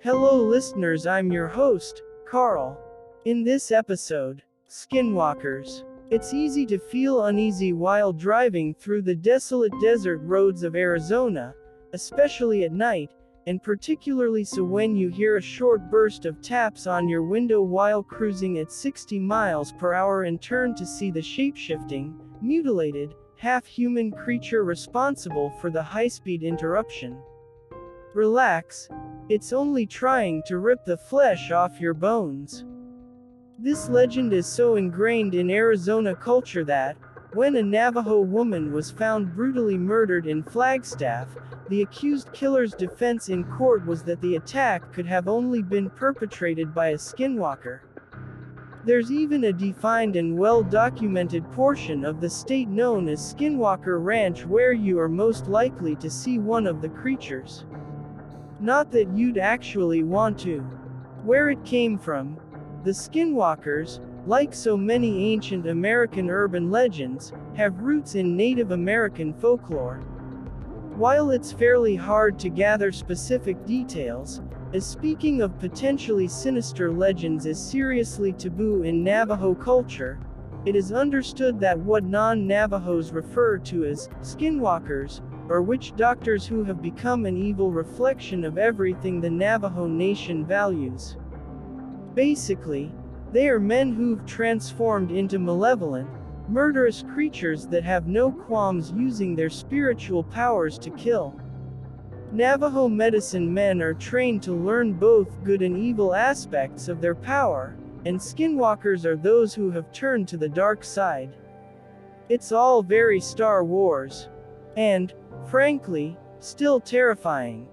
Hello, listeners, I'm your host, Carl. In this episode, Skinwalkers. It's easy to feel uneasy while driving through the desolate desert roads of Arizona, especially at night, and particularly so when you hear a short burst of taps on your window while cruising at 60 miles per hour and turn to see the shapeshifting, mutilated, half-human creature responsible for the high-speed interruption. Relax, it's only trying to rip the flesh off your bones. This legend is so ingrained in Arizona culture that, when a Navajo woman was found brutally murdered in Flagstaff, the accused killer's defense in court was that the attack could have only been perpetrated by a skinwalker. There's even a defined and well-documented portion of the state known as Skinwalker Ranch where you are most likely to see one of the creatures. Not that you'd actually want to. Where it came from, the Skinwalkers, like so many ancient American urban legends, have roots in Native American folklore. While it's fairly hard to gather specific details, as speaking of potentially sinister legends is seriously taboo in Navajo culture, it is understood that what non-Navajos refer to as skinwalkers, are witch doctors who have become an evil reflection of everything the Navajo nation values. Basically, they are men who've transformed into malevolent, murderous creatures that have no qualms using their spiritual powers to kill. Navajo medicine men are trained to learn both good and evil aspects of their power, and skinwalkers are those who have turned to the dark side. It's all very Star Wars. And, frankly, still terrifying.